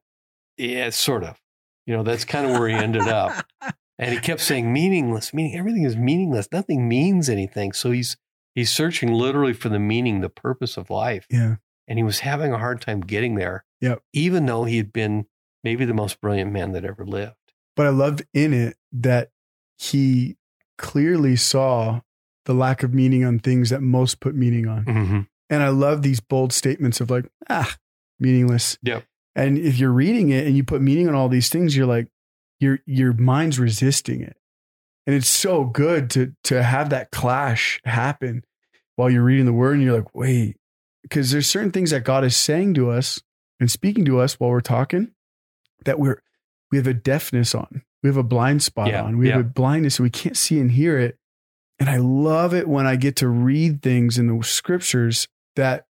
yeah, sort of. You know, that's kind of where he ended up. <laughs> And he kept saying meaningless, meaning everything is meaningless. Nothing means anything. So he's he's searching literally for the meaning, the purpose of life. Yeah. And he was having a hard time getting there. Yep. Even though he had been maybe the most brilliant man that ever lived. But I loved in it that he clearly saw the lack of meaning on things that most put meaning on. Mm-hmm. And I love these bold statements of like, ah, meaningless. Yep. And if you're reading it and you put meaning on all these things, you're like, your your mind's resisting it. And it's so good to to have that clash happen while you're reading the word and you're like, wait, because there's certain things that God is saying to us and speaking to us while we're talking that we're we have a deafness on. We have a blind spot Yeah, on. We have a blindness and we can't see and hear it. And I love it when I get to read things in the scriptures that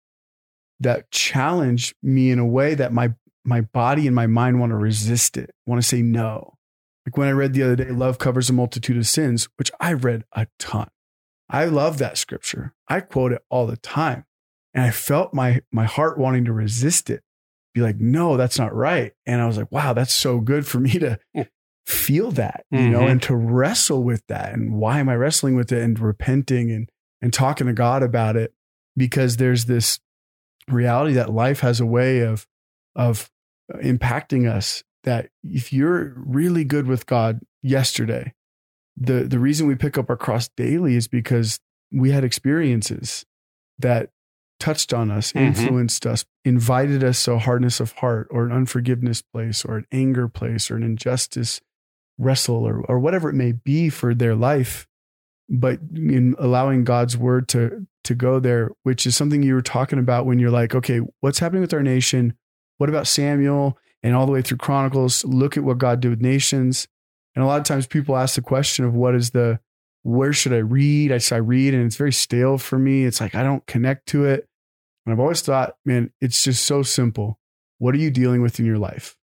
that challenge me in a way that my my body and my mind want to resist it, want to say no. Like when I read the other day, love covers a multitude of sins, which I read a ton. I love that scripture. I quote it all the time. And I felt my my heart wanting to resist it. Be like, no, that's not right. And I was like, wow, that's so good for me to feel that, you know, Mhm. and to wrestle with that. And why am I wrestling with it and repenting and and talking to God about it? Because there's this reality that life has a way of of impacting us that if you're really good with God yesterday, the the reason we pick up our cross daily is because we had experiences that touched on us, Mhm. influenced us, invited us to a hardness of heart or an unforgiveness place or an anger place or an injustice wrestle or or whatever it may be for their life. But in allowing God's word to to go there, which is something you were talking about when you're like, okay, what's happening with our nation? What about Samuel and all the way through Chronicles? Look at what God did with nations. And a lot of times people ask the question of what is the where should I read? I I read and it's very stale for me. It's like I don't connect to it. And I've always thought, man, it's just so simple. What are you dealing with in your life?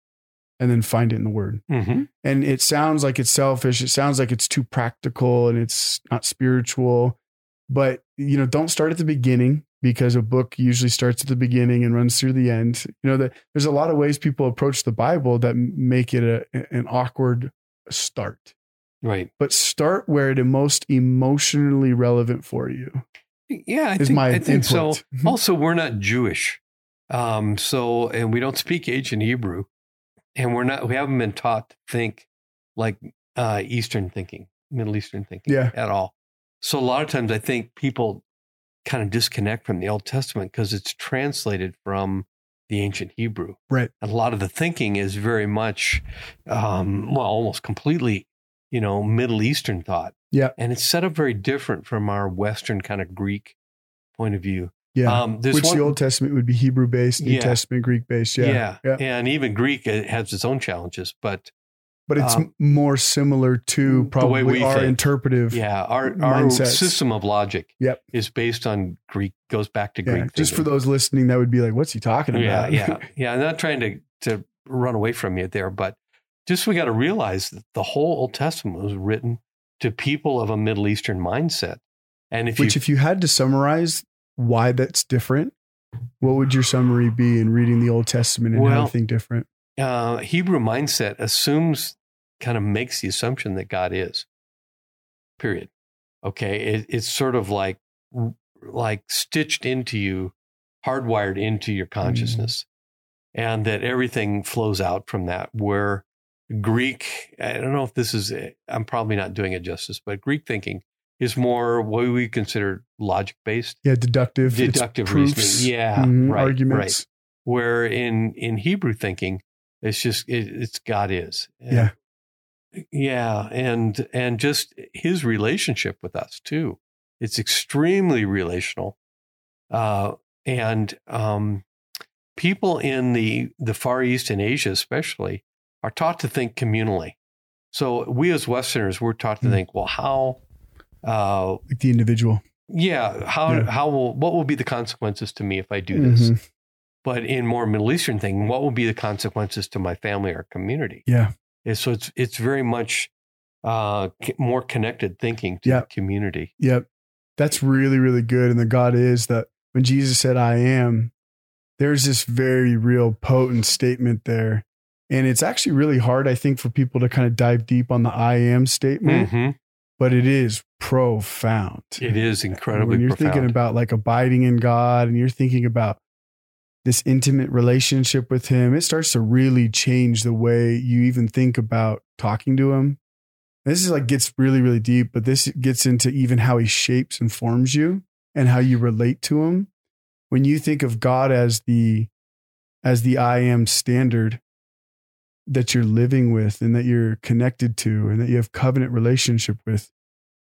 And then find it in the word. Mm-hmm. And it sounds like it's selfish. It sounds like it's too practical and it's not spiritual. But, you know, don't start at the beginning because a book usually starts at the beginning and runs through the end. You know, that there's a lot of ways people approach the Bible that make it a, an awkward start. Right. But start where it is most emotionally relevant for you. Yeah, I Is think, my I think so. <laughs> Also, we're not Jewish, um, so and we don't speak ancient Hebrew, and we're not. We haven't been taught to think like uh, Eastern thinking, Middle Eastern thinking, Yeah. at all. So a lot of times, I think people kind of disconnect from the Old Testament because it's translated from the ancient Hebrew. Right. And a lot of the thinking is very much, um, well, almost completely, you know, Middle Eastern thought. Yeah. And it's set up very different from our Western kind of Greek point of view. Yeah. Um, Which one, the Old Testament would be Hebrew based, New Yeah. Testament Greek based. Yeah. yeah, yeah. and even Greek it has its own challenges, but But it's Um, more similar to way probably we our think. interpretive. yeah, our our system of logic Yep. is based on Greek, goes back to Yeah, Greek. just for those listening, that would be like, what's he talking yeah, about? yeah, <laughs> yeah. I'm not trying to to run away from you there, but just we got to realize that the whole Old Testament was written to people of a Middle Eastern mindset, and if Which, you if you had to summarize why that's different, what would your summary be in reading the Old Testament and Well, to different? uh, Hebrew mindset assumes, kind of makes the assumption that God is. Period. Okay, it, it's sort of like like stitched into you, hardwired into your consciousness, and that everything flows out from that. Where Greek, I don't know if this is, I'm probably not doing it justice, but Greek thinking is more what we consider logic based, Yeah, deductive, deductive proofs, reasoning. Yeah, mhm, right, arguments. where in in Hebrew thinking, it's just it, it's God is. Yeah. yeah, and and just His relationship with us too. It's extremely relational, uh, and um, people in the the Far East and Asia, especially, are taught to think communally. So we as Westerners, we're taught to Mm. think, well, how. Uh, Like the individual. yeah, how Yeah. how will what will be the consequences to me if I do this? Mhm. but in more Middle Eastern thing, what will be the consequences to my family or community? Yeah. And so it's it's very much uh, more connected thinking to the community. Yep. That's really, really good. And the God is that when Jesus said, I am, there's this very real potent statement there. And it's actually really hard, I think, for people to kind of dive deep on the I am statement, Mhm. But it is profound. It is incredibly profound. when you're profound. thinking about like abiding in God and you're thinking about this intimate relationship with Him, it starts to really change the way you even think about talking to Him. This is like gets really, really deep, but this gets into even how He shapes and forms you and how you relate to Him. When you think of God as the as the I am standard that you're living with and that you're connected to and that you have covenant relationship with,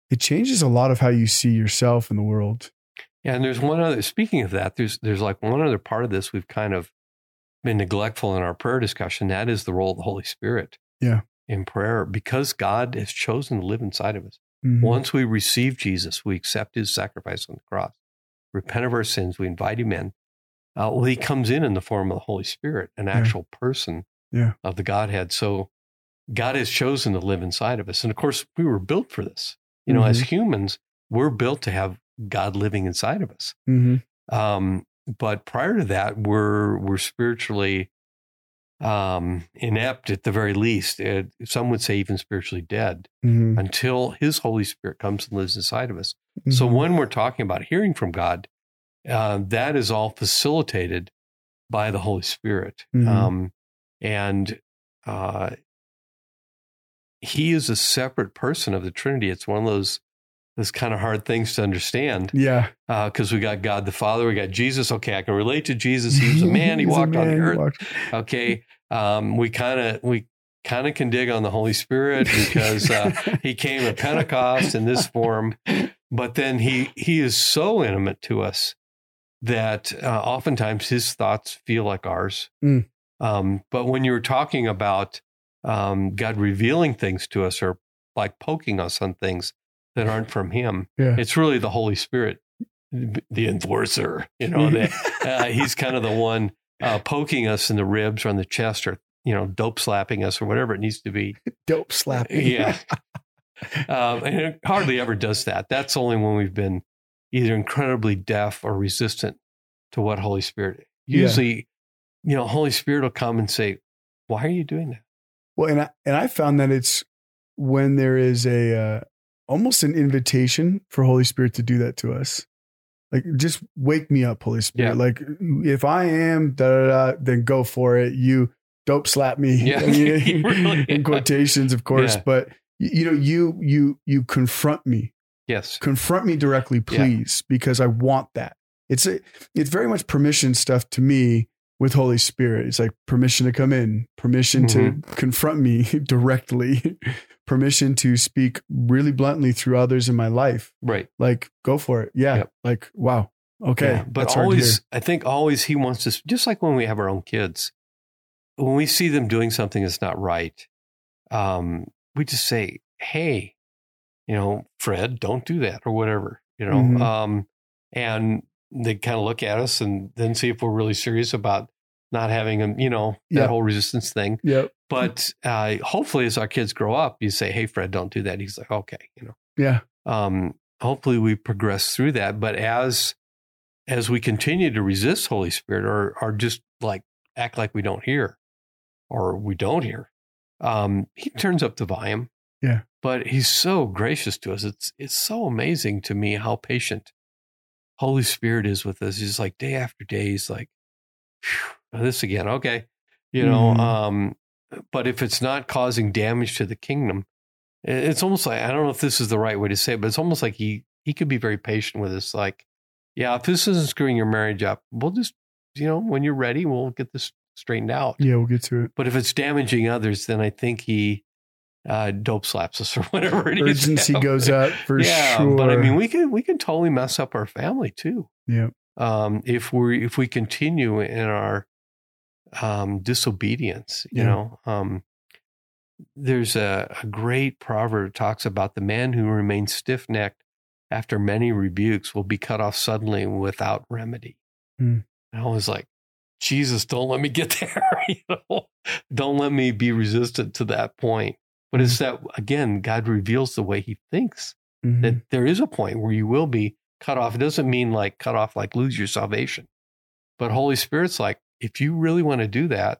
it changes a lot of how you see yourself in the world. Yeah, and there's one other. Speaking of that, there's there's like one other part of this we've kind of been neglectful in our prayer discussion. That is the role of the Holy Spirit. Yeah. In prayer, because God has chosen to live inside of us. Mhm. Once we receive Jesus, we accept His sacrifice on the cross, repent of our sins, we invite Him in. Uh, well, He comes in in the form of the Holy Spirit, an Yeah. actual person Yeah. of the Godhead. So God has chosen to live inside of us, and of course, we were built for this. You know, Mm-hmm. as humans, we're built to have God living inside of us. Mhm. Um, but prior to that, we're we're spiritually um, inept at the very least. Uh, some would say even spiritually dead Mhm. until His Holy Spirit comes and lives inside of us. So Mhm. when we're talking about hearing from God, uh, that is all facilitated by the Holy Spirit, Mhm. um, and uh, He is a separate person of the Trinity. It's one of those those kind of hard things to understand yeah, because we got God the Father, we got Jesus. Okay, I can relate to Jesus. He was a <laughs> man. He walked on the earth. walked- Okay, um, we kind of we kind of can dig on the Holy Spirit because uh, <laughs> he came at Pentecost in this form, but then he he is so intimate to us that uh, oftentimes his thoughts feel like ours. Mm. Um, but when you're talking about um, God revealing things to us or like poking us on things that aren't from Him, Yeah. it's really the Holy Spirit, the enforcer. You know, that uh, He's kind of the one uh, poking us in the ribs or on the chest or you know dope slapping us or whatever it needs to be. <laughs> Dope slapping. Yeah. um, and it hardly ever does that. That's only when we've been either incredibly deaf or resistant to what Holy Spirit. Usually, you know, Holy Spirit will come and say, "Why are you doing that?" Well, and I, and I found that it's when there is a uh, almost an invitation for Holy Spirit to do that to us. Like, just wake me up, Holy Spirit. Yeah. Like, if I am da da da, then go for it. You dope slap me. Yeah. <laughs> I mean, <laughs> You really- <laughs> in quotations, of course. Yeah. But you know, you you you confront me Yes. confront me directly please because i want that it's a, it's very much permission stuff to me with holy spirit it's like permission to come in permission Mm-hmm. to confront me <laughs> directly permission to speak really bluntly through others in my life Right. like go for it yeah Yep. like wow okay Yeah, but that's hard to hear. always, I think always he wants us, just like when we have our own kids, when we see them doing something that's not right, um, we just say, "Hey, you know, Fred, don't do that," or whatever, you know. Mhm. Um, and they kind of look at us and then see if we're really serious about not having them, you know, that whole resistance thing. yep But uh, hopefully, as our kids grow up, you say, "Hey, Fred, don't do that." He's like, "Okay," you know yeah um, hopefully we progress through that. But as as we continue to resist Holy Spirit or or just like act like we don't hear or we don't hear, um, he turns up the volume. Yeah. But he's so gracious to us. It's it's so amazing to me how patient Holy Spirit is with us. He's like day after day, he's like, this again, okay. You know, Mhm. um, but if it's not causing damage to the kingdom, it's almost like I don't know if this is the right way to say it, but it's almost like he he could be very patient with us. Like, yeah, if this isn't screwing your marriage up, we'll just you know when you're ready, we'll get this straightened out. yeah we'll get to it But if it's damaging others, then I think he uh, dope slaps us <laughs> or whatever it is. urgency goes up for yeah, sure but I mean, we can we can totally mess up our family too. yeah Um, if we if we continue in our um, disobedience, you Yeah. know, um, there's a, a great proverb that talks about the man who remains stiff necked after many rebukes will be cut off suddenly without remedy. Hmm. And I was like, Jesus, don't let me get <laughs> there. <laughs> you know, don't let me be resistant to that point. But it's that again, God reveals the way He thinks Mhm. that there is a point where you will be cut off. It doesn't mean like cut off, like lose your salvation. But Holy Spirit's like, if you really want to do that,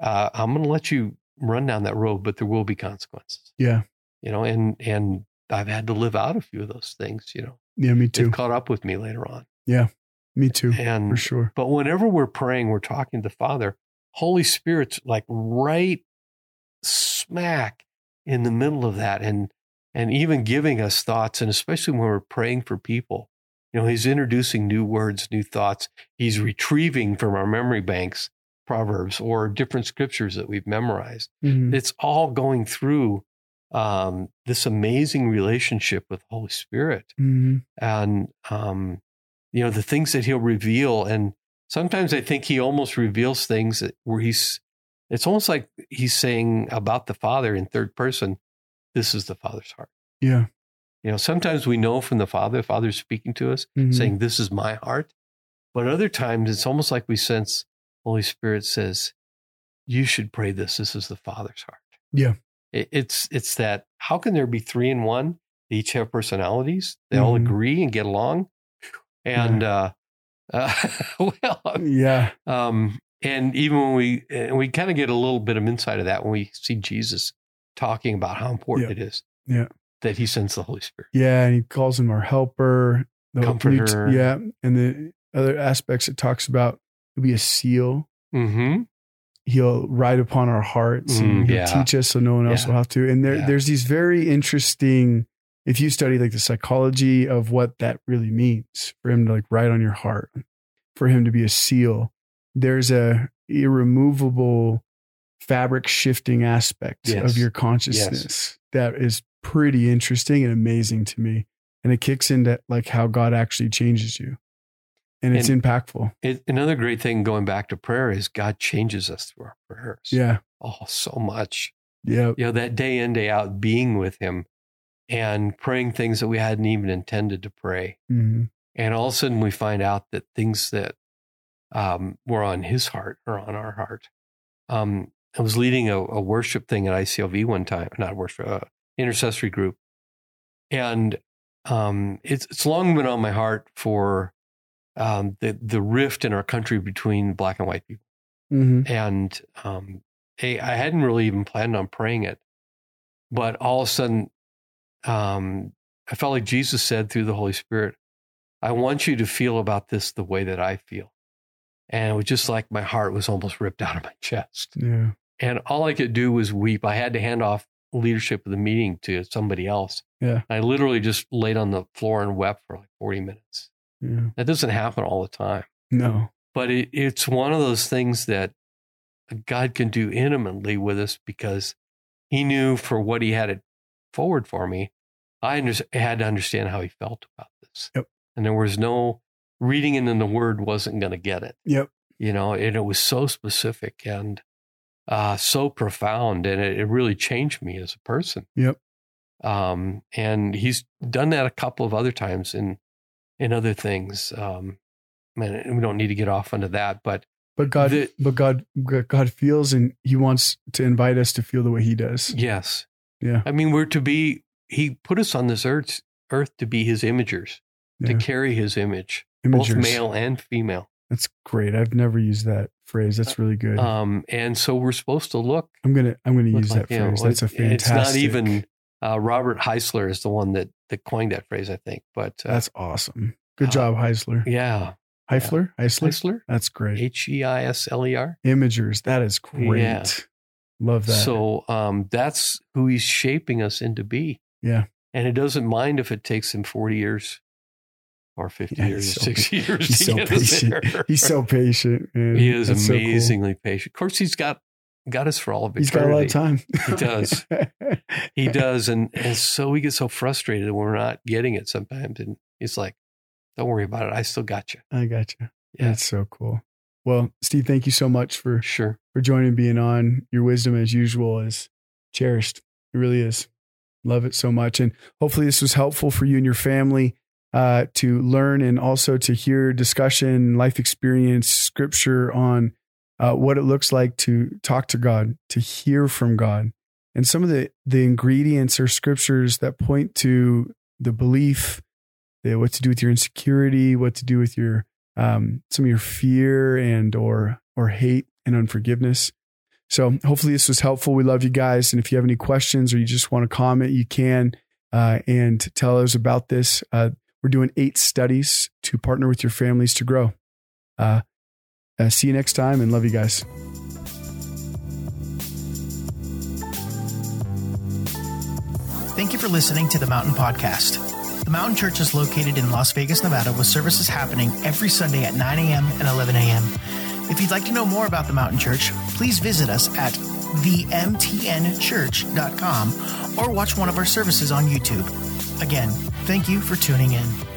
uh, I'm going to let you run down that road, but there will be consequences. Yeah. You know, and and I've had to live out a few of those things. You know, Yeah, me they've too. caught up with me later on. Yeah, me too. And For sure. but whenever we're praying, we're talking to the Father. Holy Spirit's like right smack in the middle of that and and even giving us thoughts and especially when we're praying for people. You know, he's introducing new words, new thoughts. He's retrieving from our memory banks proverbs or different scriptures that we've memorized. Mhm. It's all going through um, this amazing relationship with Holy Spirit Mhm. and um, you know the things that he'll reveal and sometimes i think he almost reveals things that where he's it's almost like he's saying about the father in third person this is the father's heart Yeah. you know sometimes we know from the father the father's speaking to us Mhm. saying this is my heart but other times it's almost like we sense holy spirit says you should pray this this is the father's heart Yeah. It- it's it's that how can there be three in one they each have personalities they all Mhm. agree and get along and uh, uh <laughs> well Yeah. um and even when we and we kind of get a little bit of insight of that when we see jesus talking about how important Yeah. it is Yeah. that he sends the holy spirit Yeah. And he calls him our helper. The Comforter. yeah. And the other aspects it talks about he'll be a seal. mm-hmm He'll ride upon our hearts Mm, and he'll yeah. teach us so no one else Yeah. will have to. And there, there's these very interesting, if you study like the psychology of what that really means for him to like ride on your heart, for him to be a seal, there's a irremovable fabric shifting aspect Yes. of your consciousness that is pretty interesting and amazing to me. And it kicks into like how God actually changes you. And it's impactful. it, another great thing going back to prayer is god changes us through our prayers Yeah. oh so much Yeah. you know that day in day out being with him and praying things that we hadn't even intended to pray Mhm. and all of a sudden we find out that things that um, were on his heart or on our heart. Um, i was leading a, a worship thing at iclv one time not worship uh, intercessory group. And um, it's, it's long been on my heart for um, the, the rift in our country between black and white people. Mhm. and um, hey, I hadn't really even planned on praying it, but all of a sudden, um, I felt like Jesus said through the Holy Spirit, "I want you to feel about this the way that I feel," and it was just like my heart was almost ripped out of my chest, Yeah. and all I could do was weep. I had to hand off leadership of the meeting to somebody else. Yeah. I literally just laid on the floor and wept for like forty minutes. Yeah. That doesn't happen all the time No. but it, it's one of those things that God can do intimately with us because He knew for what He had it forward for me, I under, had to understand how He felt about this. Yep. And there was no reading it in the Word wasn't going to get it. Yep. You know, and it was so specific and uh, so profound, and it, it really changed me as a person. Yep. Um, and He's done that a couple of other times in in other things. Um, man, we don't need to get off onto that, but But God, The- but God, God feels, and He wants to invite us to feel the way He does. yes, Yeah. I mean, we're to be. He put us on this earth earth to be His imagers, to carry His image, Imagers. both male and female. That's great. I've never used that phrase. That's really good. Um, and so we're supposed to look. I'm gonna, I'm gonna use like that phrase. That's a fantastic. It's not even uh, Robert Heisler is the one that that coined that phrase, I think. But uh, That's awesome. Good uh, job, Heisler. yeah, Heifler, Heisler. Heisler, That's great. H E I S L E R. Imagers. That is great. Yeah. Love that. So um, that's who he's shaping us into be. Yeah. And it doesn't mind if it takes him 40 years or 50 Yeah, years, so six years he's so patient. He's so patient. Man. he is That's so cool. amazingly patient. Of course, he's got got us for all of it. He's got a lot of time. He does. <laughs> He does. And, and so we get so frustrated when we're not getting it sometimes. And he's like, don't worry about it. I still got you. I got you. Yeah. That's so cool. Well, Steve, thank you so much for Sure. for joining being on. Your wisdom, as usual, is cherished. It really is. Love it so much. And hopefully, this was helpful for you and your family. Uh, to learn and also to hear discussion, life experience, scripture on uh, what it looks like to talk to God, to hear from God. And some of the, the ingredients or scriptures that point to the belief, the, what to do with your insecurity, what to do with your um, some of your fear and or or hate and unforgiveness. So hopefully this was helpful. We love you guys, and if you have any questions or you just want to comment, you can uh, and tell us about this. Uh, we're doing eight studies to partner with your families to grow. Uh, uh, see you next time and love you guys. Thank you for listening to the Mountain Podcast. The Mountain Church is located in Las Vegas, Nevada, with services happening every Sunday at 9 a.m. and 11 a.m. If you'd like to know more about the Mountain Church, please visit us at themtnchurch.com or watch one of our services on YouTube. Again, thank you for tuning in.